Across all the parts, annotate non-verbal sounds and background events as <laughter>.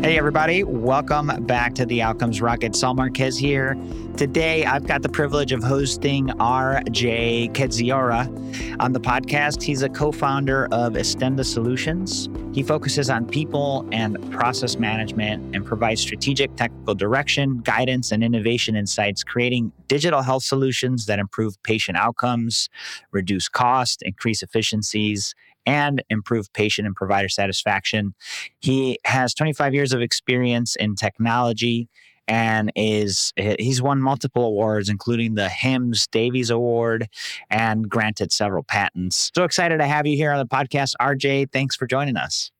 Hey, everybody. Welcome back to the Outcomes Rocket. Saul Marquez here. Today, I've got the privilege of hosting RJ Kedziora on the podcast. He's a co founder of Estenda Solutions. He focuses on people and process management and provides strategic technical direction, guidance, and innovation insights, creating digital health solutions that improve patient outcomes, reduce cost, increase efficiencies, and improve patient and provider satisfaction. He has 25 years of experience in technology and is he's won multiple awards including the HIMSS Davies Award and granted several patents. So excited to have you here on the podcast RJ, thanks for joining us.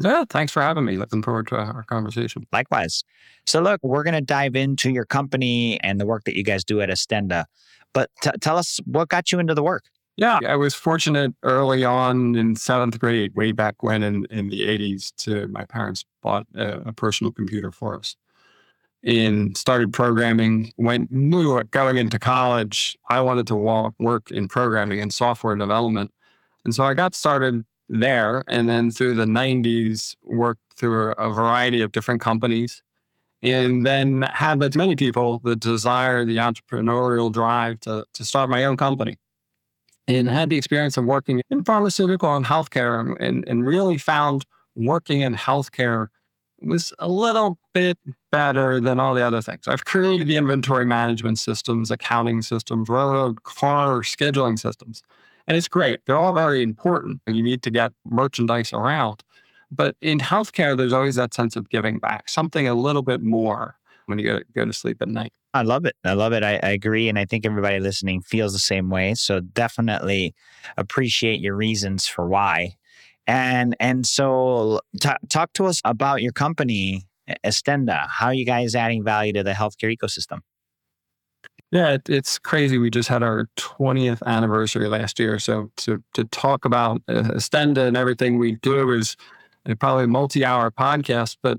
Yeah, thanks for having me. Looking forward to our conversation. Likewise. So, look, we're going to dive into your company and the work that you guys do at Estenda. But t- tell us what got you into the work. Yeah, I was fortunate early on in seventh grade, way back when in, in the 80s, to my parents bought a, a personal computer for us and started programming. When knew going into college, I wanted to walk, work in programming and software development. And so I got started there. And then through the 90s, worked through a variety of different companies. And then had, like many people, the desire, the entrepreneurial drive to, to start my own company and had the experience of working in pharmaceutical and healthcare and, and really found working in healthcare was a little bit better than all the other things. I've created the inventory management systems, accounting systems, railroad car scheduling systems. And it's great. They're all very important. You need to get merchandise around. But in healthcare, there's always that sense of giving back, something a little bit more when you go, go to sleep at night. I love it. I love it. I, I, agree. And I think everybody listening feels the same way. So definitely appreciate your reasons for why. And and so t- talk to us about your company, Estenda. How are you guys adding value to the healthcare ecosystem? Yeah, it, it's crazy. We just had our 20th anniversary last year. So to, to talk about uh, Estenda and everything we do is probably a multi hour podcast, but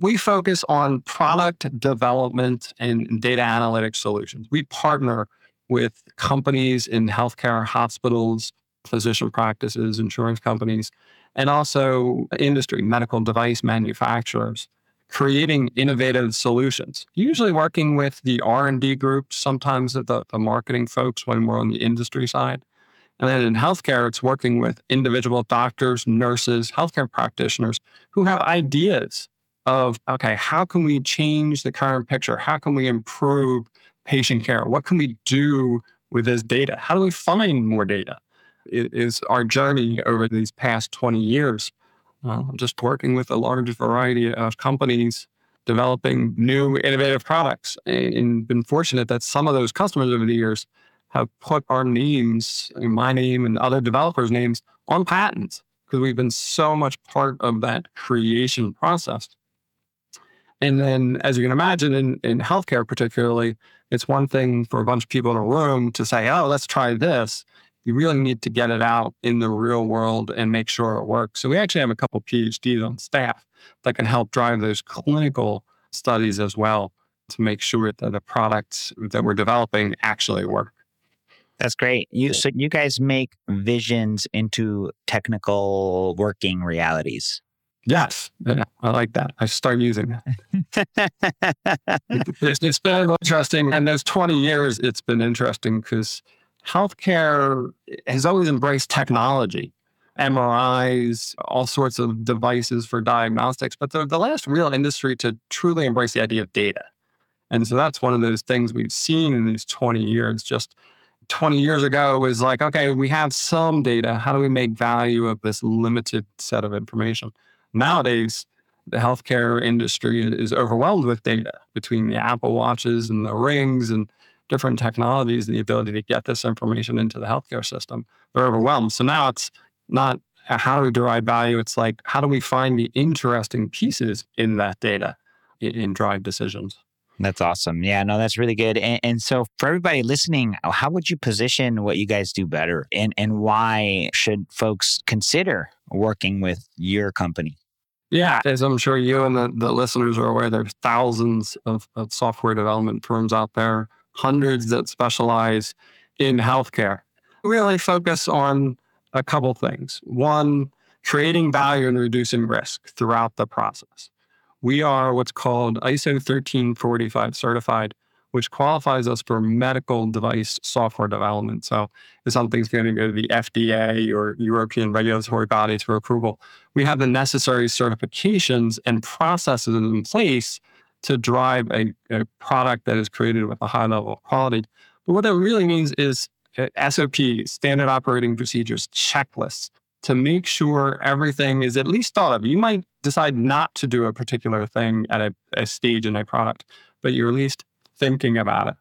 we focus on product development and data analytics solutions. We partner with companies in healthcare, hospitals, physician practices, insurance companies, and also industry, medical device manufacturers, creating innovative solutions. Usually working with the R&D groups, sometimes the, the marketing folks when we're on the industry side. And then in healthcare, it's working with individual doctors, nurses, healthcare practitioners who have ideas of, okay, how can we change the current picture? How can we improve patient care? What can we do with this data? How do we find more data? It is our journey over these past 20 years. Just working with a large variety of companies developing new innovative products and been fortunate that some of those customers over the years have put our names, my name and other developers' names on patents because we've been so much part of that creation process. And then, as you can imagine, in, in healthcare, particularly, it's one thing for a bunch of people in a room to say, oh, let's try this. You really need to get it out in the real world and make sure it works. So, we actually have a couple PhDs on staff that can help drive those clinical studies as well to make sure that the products that we're developing actually work. That's great. You so you guys make visions into technical working realities. Yes, yeah, I like that. I start using that. it's, it's been interesting, and those twenty years, it's been interesting because healthcare has always embraced technology, MRIs, all sorts of devices for diagnostics. But they're the last real industry to truly embrace the idea of data, and so that's one of those things we've seen in these twenty years. Just 20 years ago was like, okay, we have some data. How do we make value of this limited set of information? Nowadays, the healthcare industry is overwhelmed with data between the Apple Watches and the rings and different technologies and the ability to get this information into the healthcare system. They're overwhelmed. So now it's not how do we derive value? It's like, how do we find the interesting pieces in that data in, drive decisions? That's awesome. Yeah, no, that's really good. And, and, so, for everybody listening, uh, how would you position what you guys do better, and and why should folks consider working with your company? Yeah, as I'm sure you and the, the listeners are aware, there's thousands of, of software development firms out there, hundreds that specialize in healthcare. We really focus on a couple things. One, creating value and reducing risk throughout the process. We are what's called ISO 13485 certified, which qualifies us for medical device software development. So if something's going to go to the FDA or European regulatory bodies for approval, we have the necessary certifications and processes in place to drive a, a product that is created with a high level of quality. But what that really means is uh, SOP, standard operating procedures, checklists to make sure everything is at least thought of. You might decide not to do a particular thing at a, a stage in a product, but you're at least thinking about it.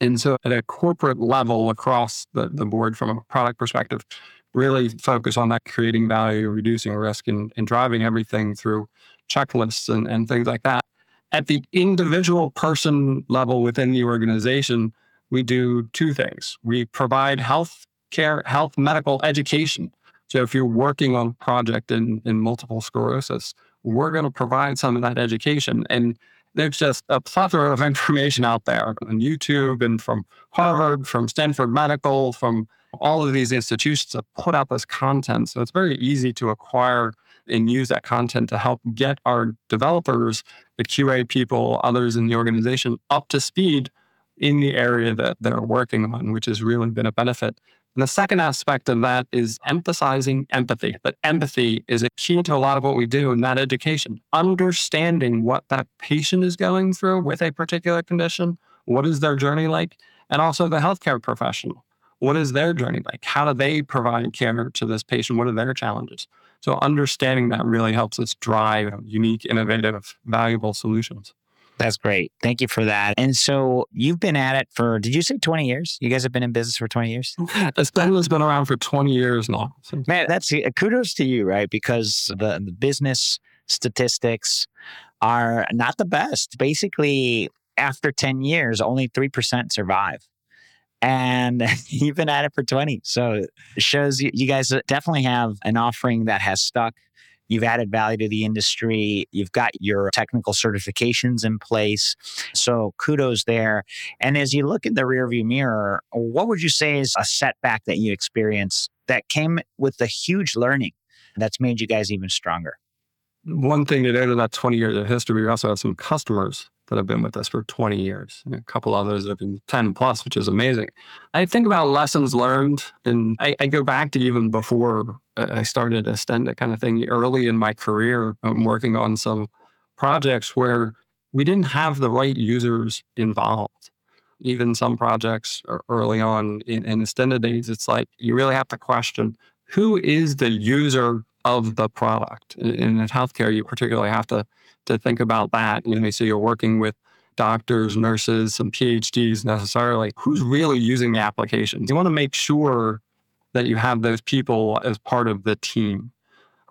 And so at a corporate level across the, the board from a product perspective, really focus on that creating value, reducing risk, and, and driving everything through checklists and, and things like that. At the individual person level within the organization, we do two things. We provide health care, health medical education. So if you're working on a project in, in multiple sclerosis, we're going to provide some of that education. And there's just a plethora of <laughs> information out there on YouTube and from Harvard, from Stanford Medical, from all of these institutions that put out this content. So it's very easy to acquire and use that content to help get our developers, the QA people, others in the organization up to speed in the area that they're working on, which has really been a benefit. And the second aspect of that is emphasizing empathy. That empathy is a key to a lot of what we do in that education. Understanding what that patient is going through with a particular condition, what is their journey like, and also the healthcare professional. What is their journey like? How do they provide care to this patient? What are their challenges? So understanding that really helps us drive unique, innovative, valuable solutions. That's great. Thank you for that. And so you've been at it for, did you say 20 years? You guys have been in business for 20 years? Estenda's been around for 20 years now. Man, that's uh, kudos to you, right? Because the, the business statistics are not the best. Basically, after 10 years, only 3% survive. And <laughs> you've been at it for 20. So it shows you, you guys definitely have an offering that has stuck You've added value to the industry. You've got your technical certifications in place. So kudos there. And as you look in the rearview mirror, what would you say is a setback that you experienced that came with the huge learning that's made you guys even stronger? One thing that added that 20 years of history, we also have some customers that have been with us for 20 years, and a couple others that have been 10 plus, which is amazing. I think about lessons learned, and I, I go back to even before I started Estenda kind of thing early in my career. I'm working on some projects where we didn't have the right users involved. Even some projects early on in, in days, it's like you really have to question who is the user of the product. In, in healthcare, you particularly have to to think about that. You know, so you're working with doctors, nurses, some PhDs necessarily. Who's really using the applications? You want to make sure that you have those people as part of the team.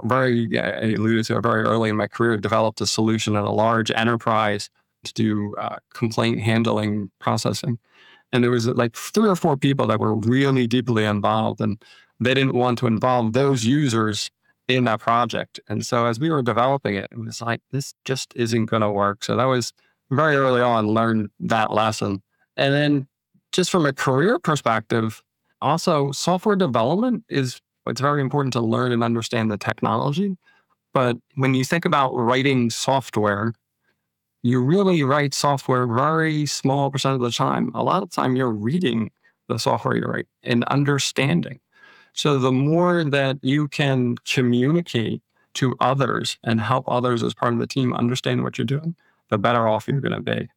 Very, I alluded to very early in my career, developed a solution at a large enterprise to do uh, complaint handling processing. And there was like three or four people that were really deeply involved, and they didn't want to involve those users in that project. And so as we were developing it, it was like, this just isn't going to work. So that was very early on, learned that lesson. And then just from a career perspective, also software development is it's very important to learn and understand the technology. But when you think about writing software, you really write software very small percent of the time. A lot of the time you're reading the software you write and understanding. So the more that you can communicate to others and help others as part of the team understand what you're doing, the better off you're going to be.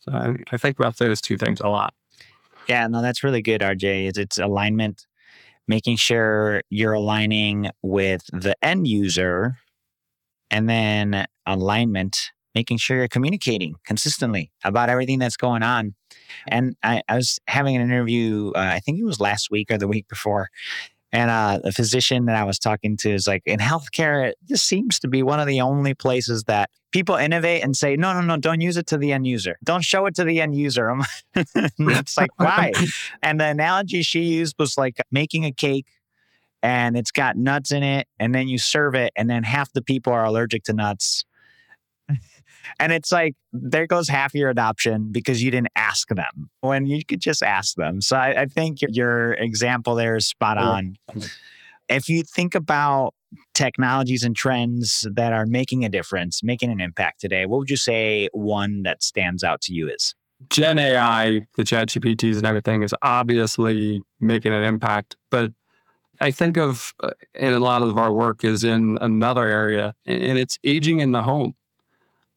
So I, I think about those two things a lot. Yeah, no, that's really good, RJ. It's, it's alignment, making sure you're aligning with the end user, and then alignment, making sure you're communicating consistently about everything that's going on. And I, I was having an interview, uh, I think it was last week or the week before, and uh, the physician that I was talking to is like, in healthcare, this seems to be one of the only places that people innovate and say, no, no, no, don't use it to the end user. Don't show it to the end user. <laughs> it's like, why? <laughs> and the analogy she used was like making a cake and it's got nuts in it, and then you serve it, and then half the people are allergic to nuts. And it's like, there goes half your adoption because you didn't ask them when you could just ask them. So I, I think your example there is spot on. If you think about technologies and trends that are making a difference, making an impact today, what would you say one that stands out to you is? Gen AI, the ChatGPTs and everything is obviously making an impact. But I think of, uh, and a lot of our work is in another area, and it's aging in the home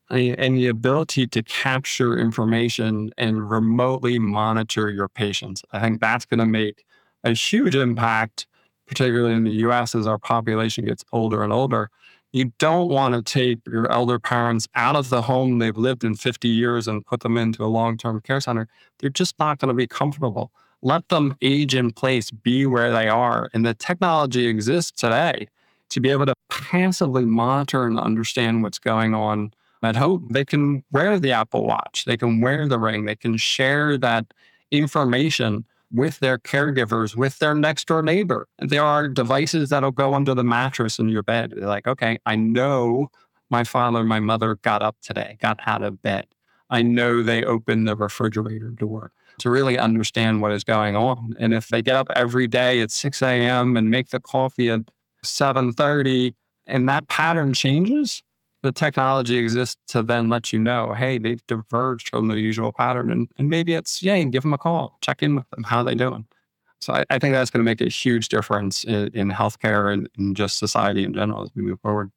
and the ability to capture information and remotely monitor your patients. I think that's going to make a huge impact, particularly in the US as our population gets older and older. You don't want to take your elder parents out of the home they've lived in 50 years and put them into a long term care center. They're just not going to be comfortable. Let them age in place, be where they are. And the technology exists today to be able to passively monitor and understand what's going on at home. They can wear the Apple Watch, they can wear the ring, they can share that information with their caregivers, with their next door neighbor. There are devices that'll go under the mattress in your bed. They're like, okay, I know my father, my mother got up today, got out of bed. I know they opened the refrigerator door to really understand what is going on. And if they get up every day at 6 a.m. and make the coffee at 7:30 and that pattern changes, the technology exists to then let you know, hey, they've diverged from the usual pattern. And, and maybe it's, yeah, give them a call, check in with them. How are they doing? So I, I think that's going to make a huge difference in, in healthcare and, and just society in general as we move forward.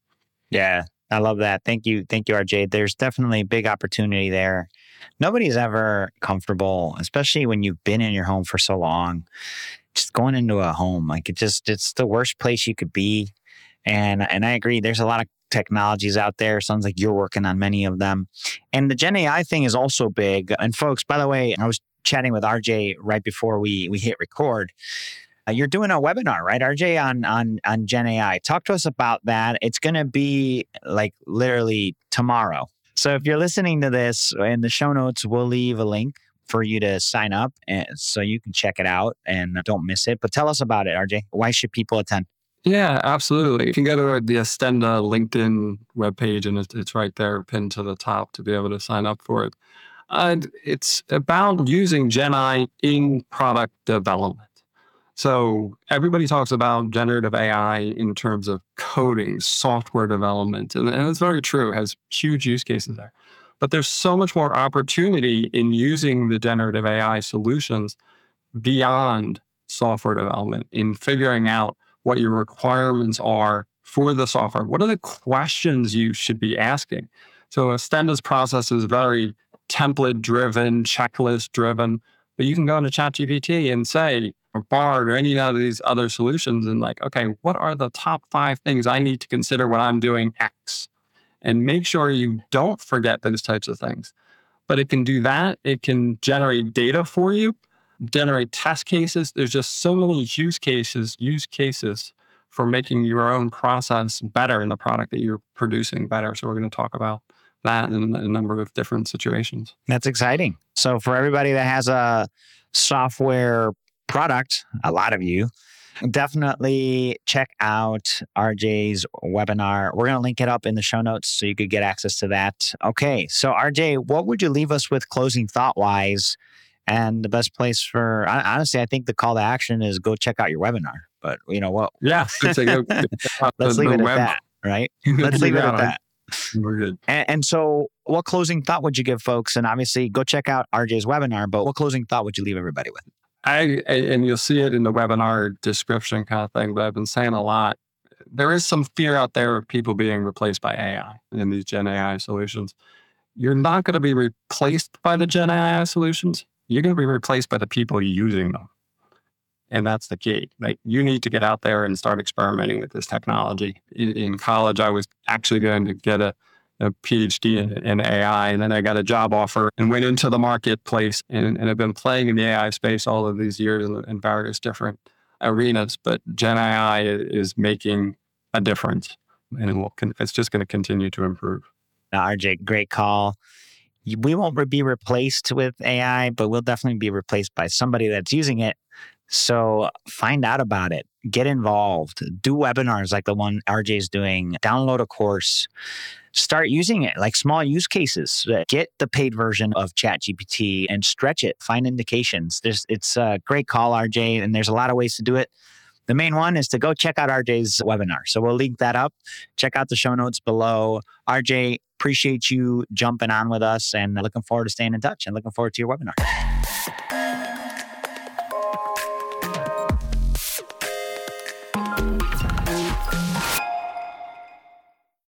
Yeah, I love that. Thank you. Thank you, RJ. There's definitely a big opportunity there. Nobody's ever comfortable, especially when you've been in your home for so long. Just going into a home, like it just, it's the worst place you could be. And and I agree. There's a lot of technologies out there. Sounds like you're working on many of them. And the Gen AI thing is also big. And folks, by the way, I was chatting with RJ right before we we hit record. Uh, you're doing a webinar, right, RJ, on on on Gen AI. Talk to us about that. It's going to be like literally tomorrow. So if you're listening to this in the show notes, we'll leave a link for you to sign up and so you can check it out and don't miss it. But tell us about it, RJ. Why should people attend? Yeah, absolutely. You can go to the Estenda LinkedIn webpage and it's, right there pinned to the top to be able to sign up for it. And it's about using Gen AI in product development. So everybody talks about generative AI in terms of coding, software development, and, and it's very true, it has huge use cases there. But there's so much more opportunity in using the generative AI solutions beyond software development in figuring out what your requirements are for the software. What are the questions you should be asking? So Estenda's process is very template driven, checklist driven, but you can go into ChatGPT and say, or Bard or any of these other solutions and like, okay, what are the top five things I need to consider when I'm doing X? And make sure you don't forget those types of things. But it can do that. It can generate data for you generate test cases. There's just so many use cases, use cases for making your own process better in the product that you're producing better. So we're going to talk about that in a number of different situations. That's exciting. So for everybody that has a software product, a lot of you, definitely check out RJ's webinar. We're going to link it up in the show notes so you could get access to that. Okay. So, RJ, what would you leave us with closing thought wise and the best place for honestly, I think the call to action is go check out your webinar. But you know what? Yeah, <laughs> let's leave it at that. Right? <laughs> Let's leave it at that. We're good. And, and, so, what closing thought would you give folks? And obviously, go check out RJ's webinar. But what closing thought would you leave everybody with? I and you'll see it in the webinar description kind of thing. But I've been saying a lot. There is some fear out there of people being replaced by AI in these Gen AI solutions. You're not going to be replaced by the Gen AI solutions you're going to be replaced by the people using them. And that's the key. Like you need to get out there and start experimenting with this technology. In, in college, I was actually going to get a, a PhD in, in, AI, and then I got a job offer and went into the marketplace and, and have been playing in the AI space all of these years in, in various different arenas. But Gen AI is making a difference, and it will, it's just going to continue to improve. RJ, great call we won't be replaced with AI, but we'll definitely be replaced by somebody that's using it. So find out about it, get involved, do webinars like the one RJ is doing, download a course, start using it like small use cases. Uh, get the paid version of ChatGPT and stretch it, find indications. There's, it's a great call, RJ, and there's a lot of ways to do it. The main one is to go check out RJ's webinar. So we'll link that up. Check out the show notes below. RJ, appreciate you jumping on with us and looking forward to staying in touch and looking forward to your webinar.